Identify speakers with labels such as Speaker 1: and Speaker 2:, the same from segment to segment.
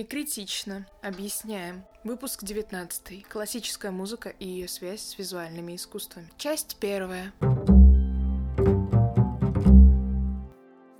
Speaker 1: Не критично. Объясняем. Выпуск 19. Классическая музыка и ее связь с визуальными искусствами. Часть первая.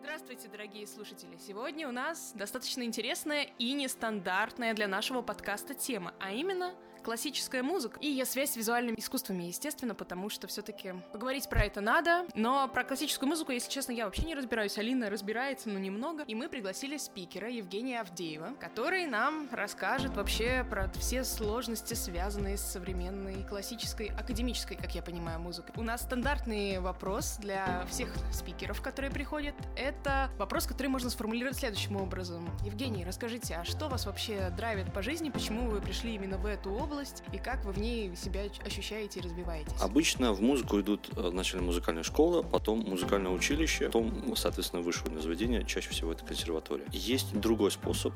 Speaker 1: Здравствуйте, дорогие слушатели! Сегодня у нас достаточно интересная и нестандартная для нашего подкаста тема, а именно классическая музыка и ее связь с визуальными искусствами, естественно, потому что все-таки поговорить про это надо, но про классическую музыку, если честно, я вообще не разбираюсь. Алина разбирается, но немного. И мы пригласили спикера Евгения Авдеева, который нам расскажет вообще про все сложности, связанные с современной классической, академической, как я понимаю, музыкой. У нас стандартный вопрос для всех спикеров, которые приходят. Это вопрос, который можно сформулировать следующим образом. Евгений, расскажите, а что вас вообще драйвит по жизни? Почему вы пришли именно в эту область? Область и как вы в ней себя ощущаете и развиваетесь?
Speaker 2: Обычно в музыку идут вначале музыкальная школа, потом музыкальное училище, потом, соответственно, высшее заведение, чаще всего это консерватория. Есть другой способ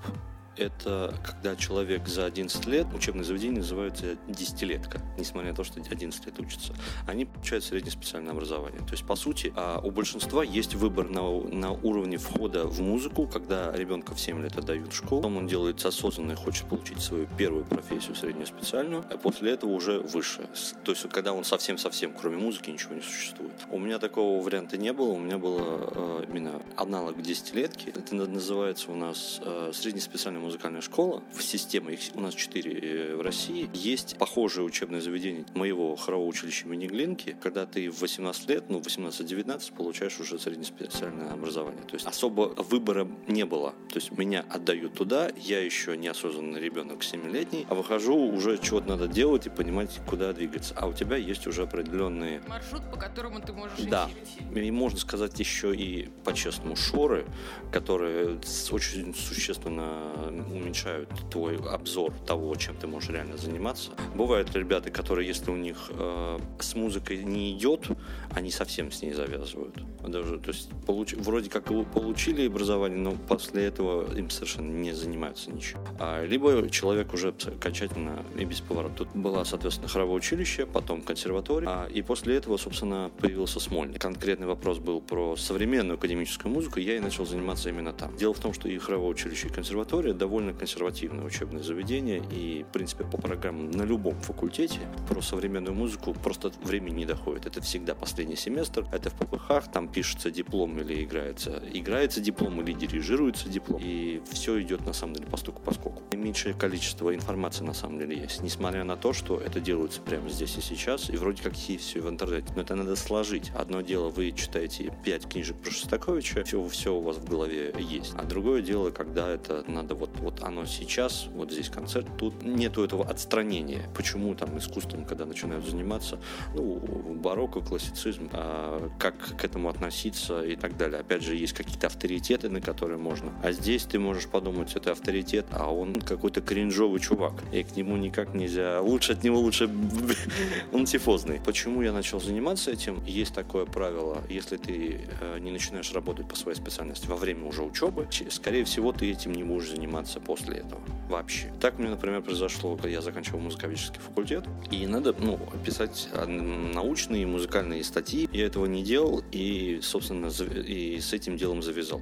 Speaker 2: это когда человек за 11 лет, учебное заведение называется десятилетка, несмотря на то, что 11 лет учится, они получают среднее специальное образование. То есть, по сути, а, у большинства есть выбор на, на уровне входа в музыку, когда ребенка в 7 лет отдают в школу, потом он делает осознанно хочет получить свою первую профессию среднюю специальную, а после этого уже выше. То есть, когда он совсем-совсем, кроме музыки, ничего не существует. У меня такого варианта не было, у меня было э, именно аналог десятилетки. Это называется у нас э, среднее специальное музыкальная школа, в системе, их у нас четыре э, в России, есть похожее учебное заведение моего хорового училища имени Глинки, когда ты в 18 лет, ну, 18-19, получаешь уже среднеспециальное образование. То есть особо выбора не было. То есть меня отдают туда, я еще неосознанный ребенок 7-летний, а выхожу, уже чего-то надо делать и понимать, куда двигаться. А у тебя есть уже определенные...
Speaker 1: Маршрут, по которому ты можешь
Speaker 2: Да. И можно сказать еще и по-честному шоры, которые очень существенно уменьшают твой обзор того, чем ты можешь реально заниматься. Бывают ребята, которые, если у них э, с музыкой не идет, они совсем с ней завязывают. Даже, то есть получ, вроде как получили образование, но после этого им совершенно не занимаются ничем. А, либо человек уже окончательно и без поворота. Тут было, соответственно, хоровое училище, потом консерватория, а, и после этого, собственно, появился Смольный. Конкретный вопрос был про современную академическую музыку, я и начал заниматься именно там. Дело в том, что и хоровое училище, и консерватория довольно консервативное учебное заведение, и, в принципе, по программам на любом факультете про современную музыку просто времени не доходит. Это всегда последний семестр, это в ППХ, там пишется диплом или играется, играется диплом или дирижируется диплом, и все идет на самом деле постуку поскольку. Меньшее количество информации на самом деле есть, несмотря на то, что это делается прямо здесь и сейчас, и вроде как есть все в интернете, но это надо сложить. Одно дело, вы читаете пять книжек про Шостаковича, все, все у вас в голове есть, а другое дело, когда это надо вот, вот оно сейчас, вот здесь концерт, тут нету этого отстранения. Почему там искусством, когда начинают заниматься, ну, барокко, классицизм, а как к этому относиться и так далее. Опять же, есть какие-то авторитеты, на которые можно. А здесь ты можешь подумать, это авторитет, а он какой-то кринжовый чувак. И к нему никак нельзя... Лучше от него лучше... он тифозный. Почему я начал заниматься этим? Есть такое правило, если ты э, не начинаешь работать по своей специальности во время уже учебы, скорее всего, ты этим не будешь заниматься после этого вообще. Так меня, например, произошло, когда я заканчивал музыковедческий факультет, и надо, ну, писать научные музыкальные статьи. Я этого не делал, и, собственно, и с этим делом завязал.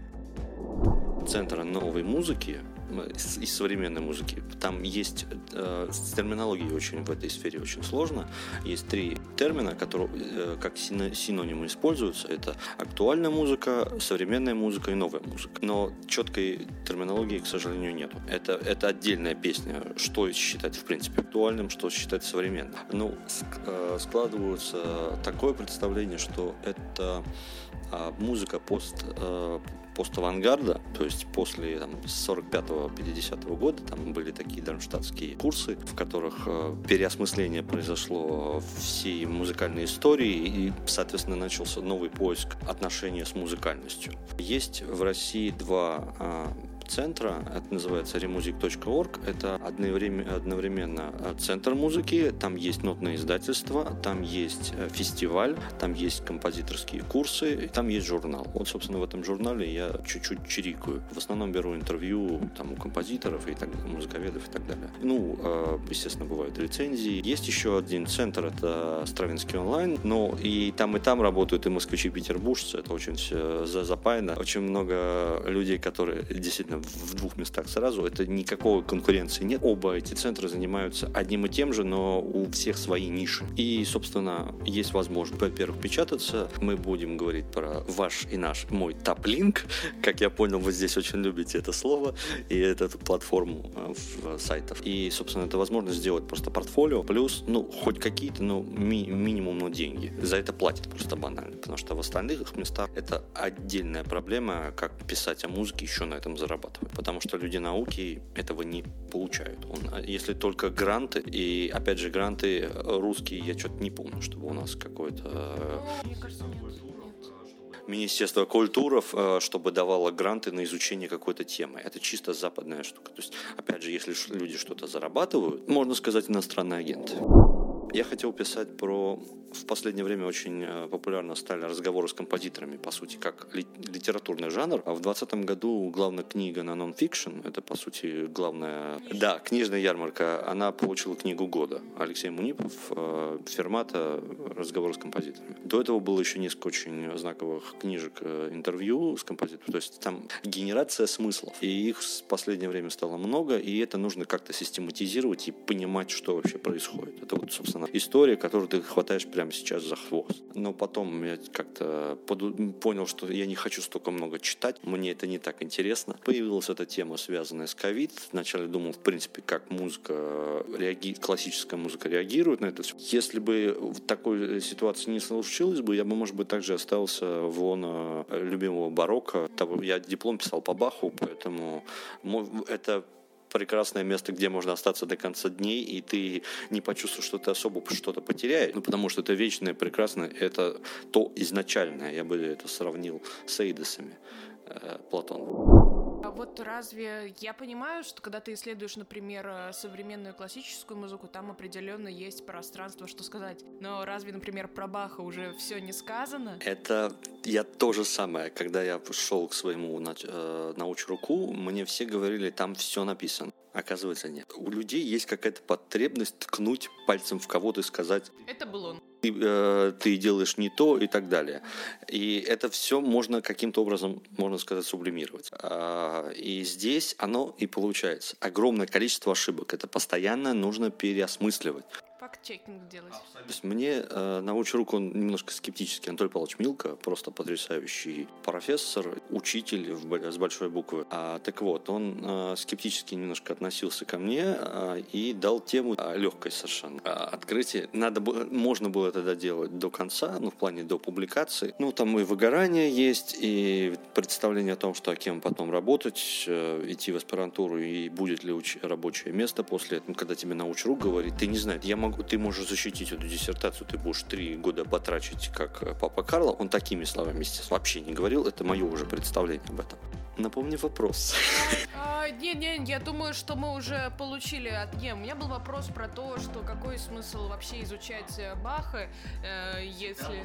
Speaker 2: Центра новой музыки из современной музыки. Там есть э, с терминологией очень в этой сфере очень сложно. Есть три термина, которые э, как синонимы используются. Это актуальная музыка, современная музыка и новая музыка. Но четкой терминологии, к сожалению, нету. Это, это отдельная песня, что считать в принципе актуальным, что считать современным. Ну, э, складывается такое представление, что это а, музыка пост э, пост-авангарда, то есть после там, 45-50 года там были такие дармштадтские курсы, в которых э, переосмысление произошло всей музыкальной истории и, соответственно, начался новый поиск отношения с музыкальностью. Есть в России два э, центра, это называется remusic.org, это одновременно, э, центр музыки, там есть нотное издательство, там есть э, фестиваль, там есть композиторские курсы, там есть журнал. Вот, собственно, в этом журнале я чуть-чуть чирикаю. В основном беру интервью там у композиторов и так музыковедов и так далее. Ну, э, естественно, бывают рецензии. Есть еще один центр, это Стравинский онлайн, но и там, и там работают и москвичи, и петербуржцы, это очень запаяно. Очень много людей, которые действительно в двух местах сразу, это никакой конкуренции нет. Оба эти центры занимаются одним и тем же, но у всех свои ниши. И, собственно, есть возможность, во-первых, печататься. Мы будем говорить про ваш и наш, мой таплинк. Как я понял, вы здесь очень любите это слово и эту платформу э, сайтов. И, собственно, это возможность сделать просто портфолио, плюс, ну, хоть какие-то, ну, ми- минимум, ну, деньги. За это платят просто банально, потому что в остальных местах это отдельная проблема, как писать о музыке, еще на этом зарабатывать. Потому что люди науки этого не получают. Он, а если только гранты, и, опять же, гранты русские, я что-то не помню, чтобы у нас какой-то...
Speaker 1: Ну, мне кажется, нет. нет.
Speaker 2: Министерство культуры, э, чтобы давало гранты на изучение какой-то темы. Это чисто западная штука. То есть, опять же, если люди что-то зарабатывают, можно сказать, иностранный агент. Я хотел писать про... В последнее время очень э, популярно стали разговоры с композиторами, по сути, как ли- литературный жанр. А в 2020 году главная книга на нон-фикшн, это, по сути, главная... Да, книжная ярмарка, она получила книгу года. Алексей Мунипов, э, Фермата, разговоры с композиторами. До этого было еще несколько очень знаковых книжек, э, интервью с композитором. То есть там генерация смыслов. И их в последнее время стало много, и это нужно как-то систематизировать и понимать, что вообще происходит. Это вот, собственно, история, которую ты хватаешь прямо сейчас за хвост. Но потом я как-то поду- понял, что я не хочу столько много читать, мне это не так интересно. Появилась эта тема, связанная с ковид. Вначале думал, в принципе, как музыка, реаги... классическая музыка реагирует на это все. Если бы в такой ситуации не случилось бы, я бы, может быть, также остался в лоно любимого барокко. Я диплом писал по Баху, поэтому это прекрасное место, где можно остаться до конца дней, и ты не почувствуешь, что ты особо что-то потеряешь. Ну, потому что это вечное, прекрасное, это то изначальное. Я бы это сравнил с Эйдосами э, Платона.
Speaker 1: А вот разве я понимаю, что когда ты исследуешь, например, э, современную классическую музыку, там определенно есть пространство, что сказать. Но разве, например, про Баха уже все не сказано?
Speaker 2: Это я то же самое. Когда я шел к своему э, научруку, мне все говорили, там все написано. Оказывается, нет. У людей есть какая-то потребность ткнуть пальцем в кого-то и сказать,
Speaker 1: Это был он.
Speaker 2: Ты, э, ты делаешь не то и так далее. И это все можно каким-то образом, можно сказать, сублимировать. А, И здесь оно и получается. Огромное количество ошибок. Это постоянно нужно переосмысливать.
Speaker 1: Факт-чекинг делать.
Speaker 2: То есть мне э, научрук, он немножко скептический. Анатолий Павлович Милко, просто потрясающий профессор, учитель в с большой буквы. А, так вот, он э, скептически немножко относился ко мне э, и дал тему э, легкой совершенно. А, открытие. Надо было, можно было тогда делать до конца, ну, в плане до публикации. Ну, там и выгорание есть, и представление о том, что а кем потом работать, э, идти в аспирантуру, и будет ли уч- рабочее место после этого. Ну, когда тебе научрук говорит, ты не знаешь, я могу, ты можешь защитить эту диссертацию, ты будешь три года потрачить, как э, папа Карло. Он такими словами, естественно, вообще не говорил. Это мое уже представление об этом. Напомни вопрос.
Speaker 1: А, Не-не, я думаю, что мы уже получили от... Не, у меня был вопрос про то, что какой смысл вообще изучать э, Баха, э, если...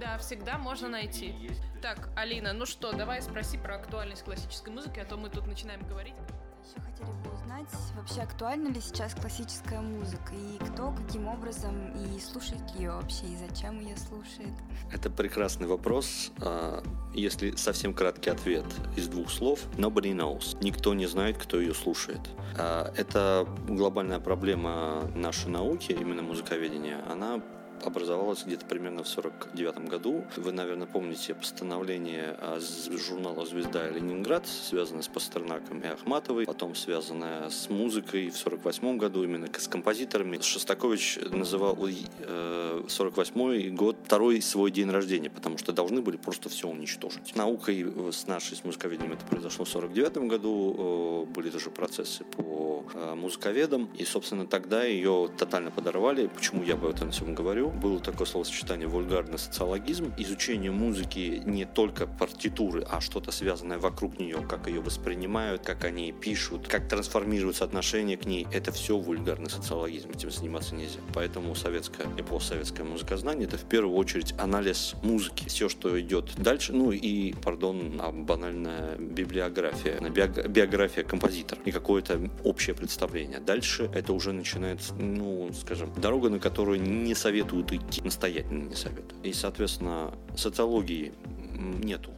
Speaker 1: Да, всегда можно найти. Так, Алина, ну что, давай спроси про актуальность классической музыки, а то мы тут начинаем говорить.
Speaker 3: Еще хотели бы узнать, вообще актуальна ли сейчас классическая музыка, и кто, каким образом, и слушает ли ее вообще, и зачем ее слушает.
Speaker 2: Это прекрасный вопрос. А, Если совсем краткий ответ из двух слов, nobody knows. Никто не знает, кто ее слушает. А, Это глобальная проблема нашей науки, именно музыковедения. Она образовалась где-то примерно в 49 году. Вы, наверное, помните постановление а, журнала «Звезда» «Ленинград», связанное с Пастернаком и Ахматовой, потом связанное с музыкой в 48 году, именно с композиторами. Шостакович называл э, 48 год второй свой день рождения, потому что должны были просто все уничтожить. Наукой э, с нашей, с музыковедением это произошло в 49 году, э, были тоже процессы по э, музыковедам, и, собственно, тогда ее тотально подорвали. Почему я об этом всем говорю? Было такое словосочетание вульгарный социологизм, изучение музыки не только партитуры, а что-то связанное вокруг нее, как ее воспринимают, как они пишут, как трансформируются отношения к ней. Это все вульгарный социологизм, этим заниматься нельзя. Поэтому советское и постсоветское музыкознание это в первую очередь анализ музыки. Все, что идет дальше, ну и, пардон, а, банальная библиография, биог- биография композитора и какое-то общее представление. Дальше это уже начинается, ну, скажем, дорога, на которую не советуют идти, настоятельно не советуют. И, соответственно, социологии нету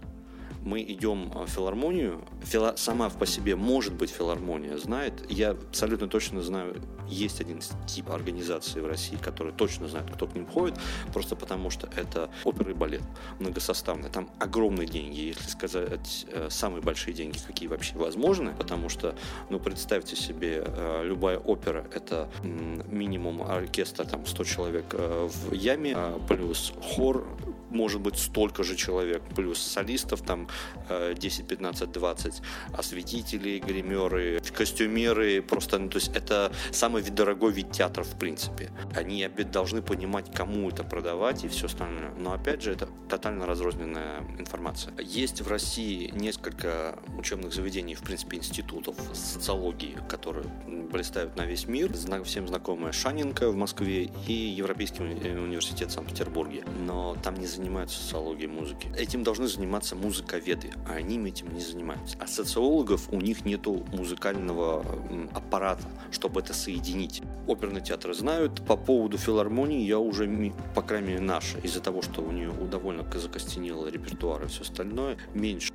Speaker 2: мы идем в филармонию, фила, сама по себе может быть филармония, знает, я абсолютно точно знаю, есть один тип организации в России, который точно знает, кто к ним ходит, просто потому что это опера и балет многосоставный. Там огромные деньги, если сказать, э, самые большие деньги, какие вообще возможны, потому что, ну, представьте себе, э, любая опера — это минимум оркестра, там, 100 человек э, в яме, а плюс хор, может быть столько же человек, плюс солистов там 10, 15, 20, осветители, гримеры, костюмеры, просто, ну, то есть это самый дорогой вид театра в принципе. Они должны понимать, кому это продавать и все остальное. Но опять же, это тотально разрозненная информация. Есть в России несколько учебных заведений, в принципе, институтов социологии, которые блистают на весь мир. Всем знакомая Шанинка в Москве и Европейский университет в Санкт-Петербурге. Но там не занимаются социологией музыки. Этим должны заниматься музыковеды, а они этим не занимаются. А социологов у них нету музыкального аппарата, чтобы это соединить. Оперные театры знают. По поводу филармонии я уже, по крайней мере, наша, из-за того, что у нее довольно закостенело репертуар и все остальное, меньше.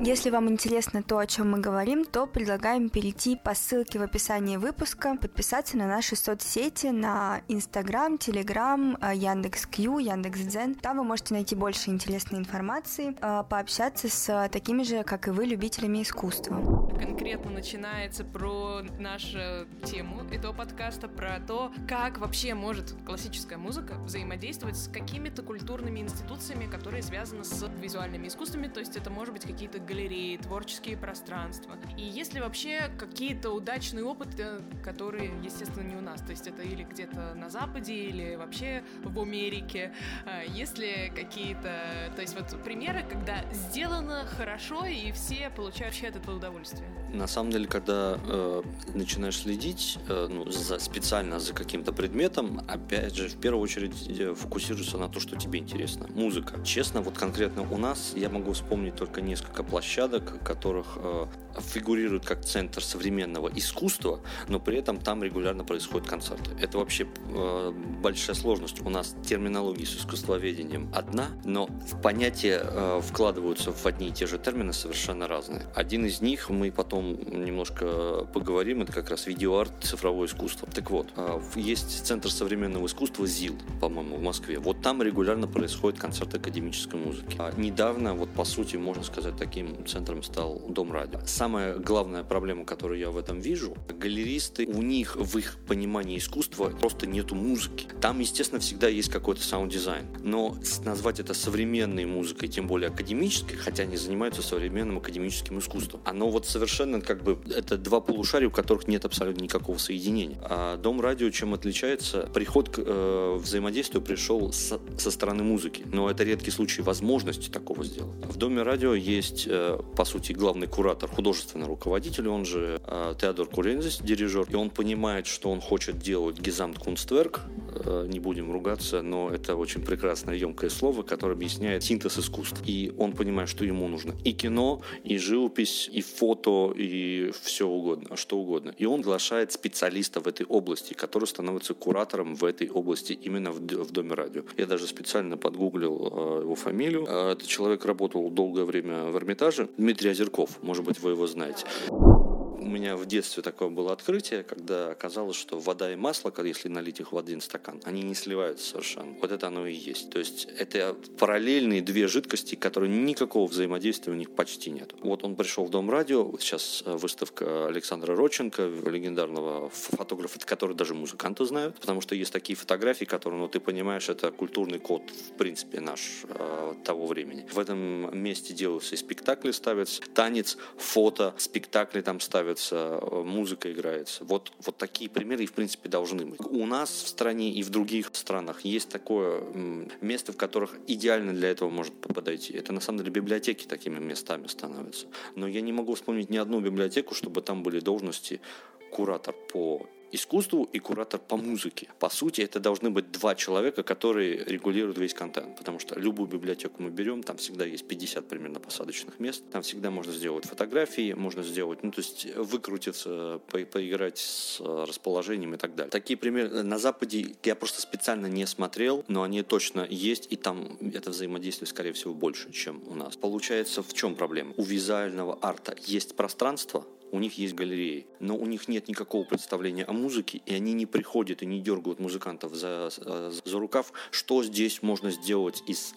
Speaker 3: Если вам интересно то, о чем мы говорим, то предлагаем перейти по ссылке в описании выпуска, подписаться на наши соцсети, на Инстаграм, Телеграм, Яндекс.Кью, Яндекс.Дзен. Там вы можете найти больше интересной информации, а, пообщаться с такими же, как и вы, любителями искусства.
Speaker 1: Конкретно начинается про нашу тему этого подкаста, про то, как вообще может классическая музыка взаимодействовать с какими-то культурными институциями, которые связаны с визуальными искусствами, то есть это может быть какие-то галереи, творческие пространства. И есть ли вообще какие-то удачные опыты, которые, естественно, не у нас, то есть это или где-то на Западе, или вообще в Америке, а, есть ли какие-то, то есть вот примеры, когда сделано хорошо, и все получают от этого удовольствие?
Speaker 2: На самом деле, когда э, начинаешь следить э, ну, за, специально за каким-то предметом, опять же, в первую очередь э, фокусируешься на то, что тебе интересно. Музыка. Честно, вот конкретно у нас я могу вспомнить только несколько площадок, которых э, фигурирует как центр современного искусства, но при этом там регулярно происходят концерты. Это вообще э, большая сложность. У нас терминология с искусствоведением одна, но в понятия э, вкладываются в одни и те же термины совершенно разные. Один из них мы потом немножко поговорим, это как раз видеоарт, цифровое искусство. Так вот, э, есть центр современного искусства ЗИЛ, по-моему, в Москве. Вот там регулярно происходит концерт академической музыки. А недавно, вот по сути, можно сказать, таким центром стал Дом радио. Самая главная проблема, которую я в этом вижу, галеристы, у них в их понимании искусства просто нету музыки. Там, естественно, всегда есть какой-то саунд-дизайн. Но назвать это современной музыкой, тем более академической, хотя они занимаются современным академическим искусством, оно вот совершенно как бы это два полушария, у которых нет абсолютно никакого соединения. А Дом радио чем отличается? Приход к э, взаимодействию пришел со, со стороны музыки, но это редкий случай возможности такого сделать. В Доме радио есть э, по сути, главный куратор, художественный руководитель, он же э, Теодор Курентзис, дирижер, и он понимает, что он хочет делать Gesamtkunstwerk, не будем ругаться, но это очень прекрасное, емкое слово, которое объясняет синтез искусств. И он понимает, что ему нужно и кино, и живопись, и фото, и все угодно, что угодно. И он приглашает специалиста в этой области, который становится куратором в этой области именно в, в Доме радио. Я даже специально подгуглил э, его фамилию. Э, этот человек работал долгое время в Эрмитаже, Дмитрий Озерков, может быть, вы его знаете у меня в детстве такое было открытие, когда оказалось, что вода и масло, если налить их в один стакан, они не сливаются совершенно. Вот это оно и есть. То есть это параллельные две жидкости, которые никакого взаимодействия у них почти нет. Вот он пришел в Дом радио, сейчас э, выставка Александра Роченко, легендарного фотографа, который даже музыканты знают, потому что есть такие фотографии, которые, ну, ты понимаешь, это культурный код, в принципе, наш э, того времени. В этом месте делаются и спектакли ставятся, танец, фото, спектакли там ставят ставится, э, музыка играется. Вот, вот такие примеры, и в принципе, должны быть. У нас в стране и в других странах есть такое место, в которых идеально для этого может подойти. Это, на самом деле, библиотеки такими местами становятся. Но я не могу вспомнить ни одну библиотеку, чтобы там были должности куратор по искусству и куратор по музыке. По сути, это должны быть два человека, которые регулируют весь контент, потому что любую библиотеку мы берем, там всегда есть 50 примерно посадочных мест, там всегда можно сделать фотографии, можно сделать, ну, то есть выкрутиться, по поиграть с расположением и так далее. Такие примеры на Западе я просто специально не смотрел, но они точно есть, и там это взаимодействие, скорее всего, больше, чем у нас. Получается, в чем проблема? У визуального арта есть пространство, у них есть галереи, но у них нет никакого представления о музыке, и они не приходят и не дергают музыкантов за, за рукав, что здесь можно сделать из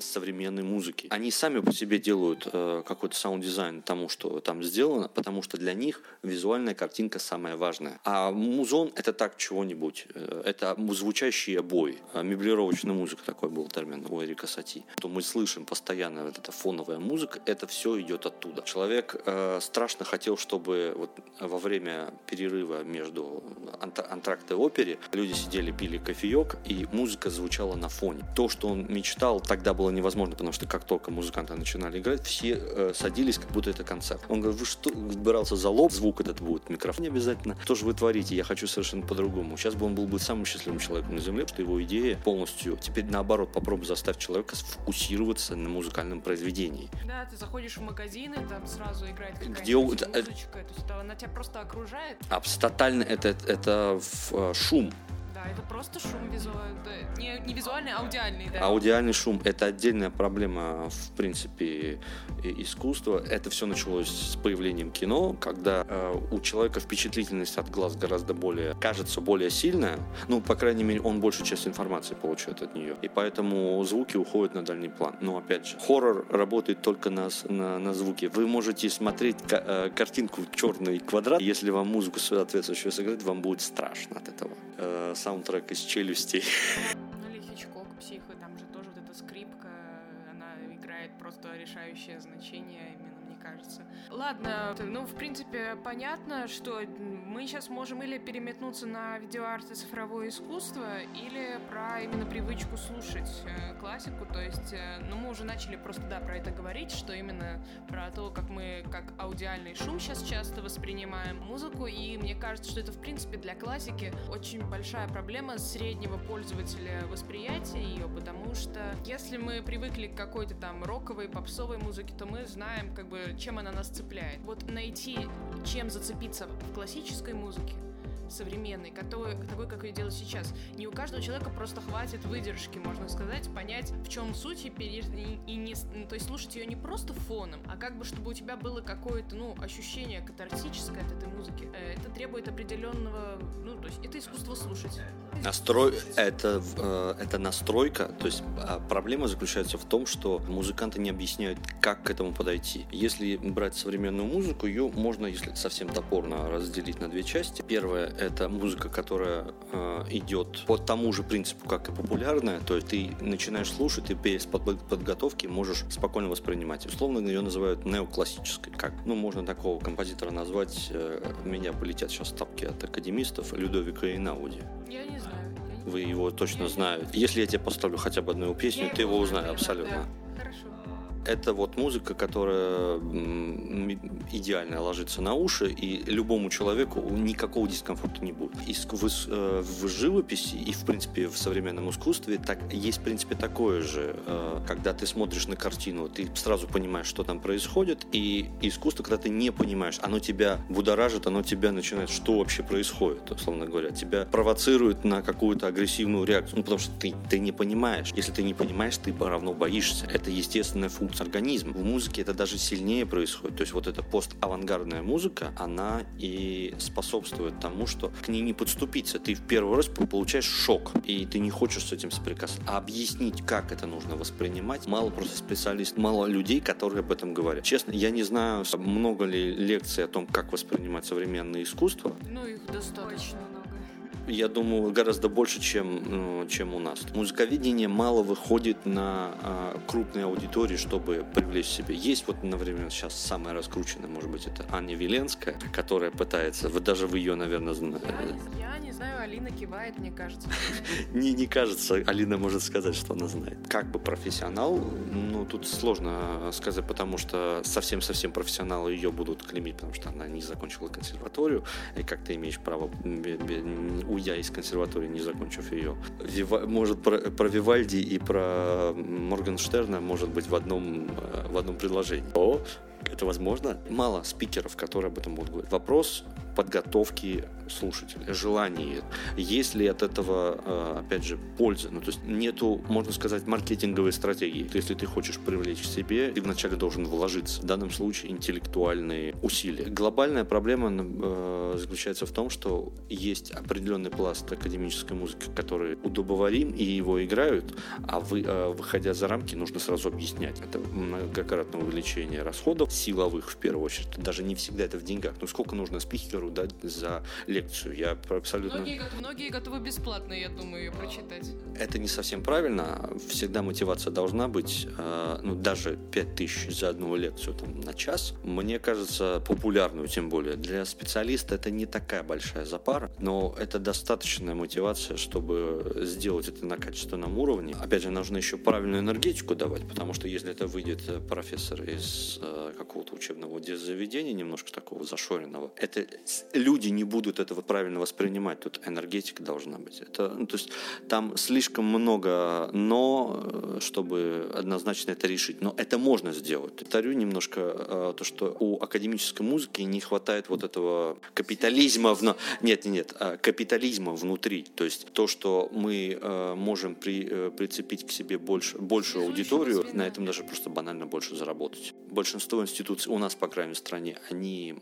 Speaker 2: современной музыки. Они сами по себе делают э, какой-то саунд-дизайн тому, что там сделано, потому что для них визуальная картинка самая важная. А музон — это так чего-нибудь. Э, это звучащие обои. А меблировочная музыка, такой был термин у Эрика Сати. То мы слышим постоянно вот эта фоновая музыка, это все идет оттуда. Человек э, страшно хотел, чтобы вот во время перерыва между антрактой и опере люди сидели, пили кофеек, и музыка звучала на фоне. То, что он мечтал, тогда было невозможно, потому что как только музыканты начинали играть, все э, садились, как будто это концерт. Он говорит, вы что, брался за лоб, звук этот будет, микрофон не обязательно. Что же вы творите? Я хочу совершенно по-другому. Сейчас бы он был бы самым счастливым человеком на Земле, что его идея полностью. Теперь наоборот, попробуй заставить человека сфокусироваться на музыкальном произведении.
Speaker 1: Да, ты заходишь в магазин, и там сразу играет какая-то
Speaker 2: Где
Speaker 1: музычка, то есть она тебя просто окружает.
Speaker 2: Абсолютно это, это э, шум
Speaker 1: это просто шум визуальный. Не, не визуальный, а аудиальный, да.
Speaker 2: Аудиальный шум – это отдельная проблема, в принципе, искусства. Это все началось с появлением кино, когда э, у человека впечатлительность от глаз гораздо более, кажется, более сильная. Ну, по крайней мере, он большую часть информации получает от нее. И поэтому звуки уходят на дальний план. Но, опять же, хоррор работает только на, на, на звуке. Вы можете смотреть э, картинку «Черный квадрат», если вам музыку соответствующую сыграть, вам будет страшно от этого. Э, саундтрек из «Челюстей».
Speaker 1: Ну или Хичкок, «Психо», там же тоже вот эта скрипка, она играет просто решающее значение именно кажется. Ладно, ну, в принципе, понятно, что мы сейчас можем или переметнуться на видеоарт и цифровое искусство, или про именно привычку слушать э, классику, то есть, э, ну, мы уже начали просто, да, про это говорить, что именно про то, как мы, как аудиальный шум сейчас часто воспринимаем музыку, и мне кажется, что это, в принципе, для классики очень большая проблема среднего пользователя восприятия ее, потому что если мы привыкли к какой-то там роковой, попсовой музыке, то мы знаем, как бы, чем она нас цепляет. Вот найти, чем зацепиться в классической музыке, современной, который, такой, как ее делают сейчас. Не у каждого человека просто хватит выдержки, можно сказать, понять, в чем суть, и, пере... и не, ну, то есть слушать ее не просто фоном, а как бы, чтобы у тебя было какое-то, ну, ощущение катарсическое от этой музыки. Э, это требует определенного, ну, то есть это искусство слушать.
Speaker 2: Настрой это, э, это настройка, то есть а, проблема заключается в том, что музыканты не объясняют, как к этому подойти. Если брать современную музыку, ее можно, если совсем топорно, разделить на две части. Первое это музыка, которая э, идет по тому же принципу, как и популярная, то есть ты начинаешь слушать, и без подготовки можешь спокойно воспринимать. Условно ее называют неоклассической. Как? Ну, можно такого композитора назвать, э, меня полетят сейчас тапки от академистов, Людовика Инауди.
Speaker 1: Я не знаю.
Speaker 2: Вы его точно знаете. Если я тебе поставлю хотя бы одну песню, я ты его узнаешь абсолютно.
Speaker 1: Да
Speaker 2: это вот музыка, которая идеально ложится на уши, и любому человеку никакого дискомфорта не будет. И в, э, в живописи и, в принципе, в современном искусстве так, есть, в принципе, такое же. Э, когда ты смотришь на картину, ты сразу понимаешь, что там происходит, и искусство, когда ты не понимаешь, оно тебя будоражит, оно тебя начинает, что вообще происходит, условно говоря. Тебя провоцирует на какую-то агрессивную реакцию, ну, потому что ты, ты не понимаешь. Если ты не понимаешь, ты равно боишься. Это естественная функция организм. В музыке это даже сильнее происходит. То есть вот эта пост-авангардная музыка, она и способствует тому, что к ней не подступиться. Ты в первый раз получаешь шок, и ты не хочешь с этим соприкасаться. А объяснить, как это нужно воспринимать, мало просто специалистов, мало людей, которые об этом говорят. Честно, я не знаю, много ли лекций о том, как воспринимать современное искусство.
Speaker 1: Ну, их достаточно
Speaker 2: я думаю, гораздо больше, чем, ну, чем у нас. Музыковедение мало выходит на а, крупные аудитории, чтобы привлечь себе. Есть вот, например, сейчас самая раскрученная, может быть, это Аня Веленская, которая пытается, вы даже вы ее, наверное, знаете.
Speaker 1: Я,
Speaker 4: знаю, Алина кивает, мне кажется.
Speaker 2: Не, не кажется, Алина может сказать, что она знает. Как бы профессионал, ну, тут сложно сказать, потому что совсем-совсем профессионалы ее будут клеймить, потому что она не закончила консерваторию, и как ты имеешь право, уйдя из консерватории, не закончив ее. Может, про, про Вивальди и про Моргенштерна может быть в одном, э, в одном предложении. О, это возможно. Мало спикеров, которые об этом будут говорить. Вопрос подготовки слушателя, желание. Есть ли от этого, э, опять же, польза? Ну, то есть нету, можно сказать, маркетинговой стратегии. Если ты хочешь привлечь к себе, ты вначале должен вложиться. В данном случае интеллектуальные усилия. Глобальная проблема э, заключается в том, что есть определенный пласт академической музыки, который удобоварим и его играют, а вы, э, выходя за рамки, нужно сразу объяснять. Это многократное увеличение расходов силовых, в первую очередь. Даже не всегда это в деньгах. Ну, сколько нужно спикеру дать за лекцию. Я абсолютно...
Speaker 4: Многие, многие готовы бесплатно, я думаю, ее прочитать.
Speaker 2: Это не совсем правильно. Всегда мотивация должна быть. Э, ну, даже 5000 за одну лекцию там, на час. Мне кажется, популярную тем более. Для специалиста это не такая большая запара, но это достаточная мотивация, чтобы сделать это на качественном уровне. Опять же, нужно еще правильную энергетику давать, потому что если это выйдет профессор из э, какого-то учебного заведения, немножко такого зашоренного, это люди не будут этого правильно воспринимать. Тут энергетика должна быть. Это, ну, то есть там слишком много но, э, чтобы однозначно это решить. Но это можно сделать. Повторю немножко э, то, что у академической музыки не хватает вот этого капитализма. В... Нет, нет, нет, а капитализма внутри. То есть то, что мы э, можем при, прицепить к себе больше, большую аудиторию, на этом даже просто банально больше заработать. Большинство институций у нас, по крайней мере, в стране, они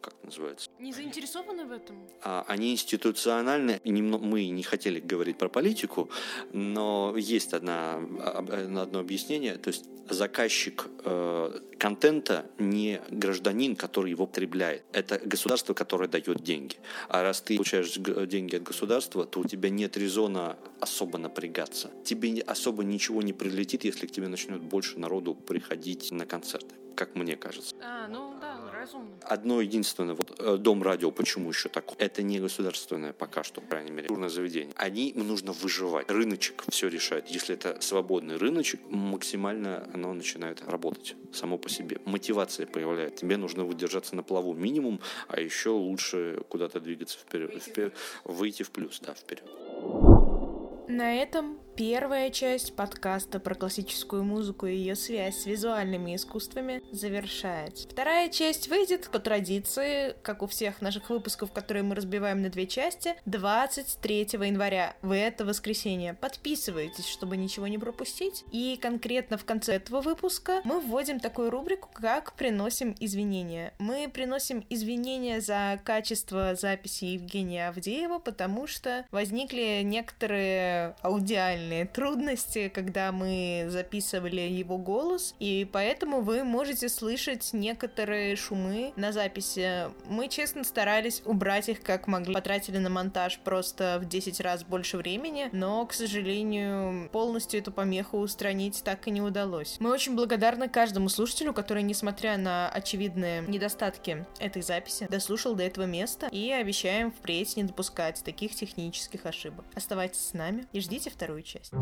Speaker 2: как это называется?
Speaker 4: Не заинтересованы в этом?
Speaker 2: А, они институциональны. Мы не хотели говорить про политику, но есть одна, одно объяснение. То есть заказчик э, контента не гражданин, который его потребляет. Это государство, которое дает деньги. А раз ты получаешь деньги от государства, то у тебя нет резона особо напрягаться. Тебе особо ничего не прилетит, если к тебе начнет больше народу приходить на концерты, как мне кажется.
Speaker 4: А, ну да, разумно.
Speaker 2: Одно единственное, вот э, Дом радио, почему еще так? Это не государственное пока что, по крайней мере, культурное заведение. Они нужно выживать. Рыночек все решает. Если это свободный рыночек, максимально оно начинает работать само по себе. Мотивация появляется. Тебе нужно выдержаться на плаву минимум, а еще лучше куда-то двигаться вперед, выйти, вперед, выйти в плюс, да, вперед.
Speaker 4: На этом Первая часть подкаста про классическую музыку и ее связь с визуальными искусствами завершается. Вторая часть выйдет по традиции, как у всех наших выпусков, которые мы разбиваем на две части, 23 января, в это воскресенье. Подписывайтесь, чтобы ничего не пропустить. И конкретно в конце этого выпуска мы вводим такую рубрику, как «Приносим извинения». Мы приносим извинения за качество записи Евгения Авдеева, потому что возникли некоторые аудиальные реальные трудности, когда мы записывали его голос, и поэтому вы можете слышать некоторые шумы на записи. Мы, честно, старались убрать их как могли. Потратили на монтаж просто в 10 раз больше времени, но, к сожалению, полностью эту помеху устранить так и не удалось. Мы очень благодарны каждому слушателю, который, несмотря на очевидные недостатки этой записи, дослушал до этого места и обещаем впредь не допускать таких технических ошибок. Оставайтесь с нами и ждите вторую часть часть.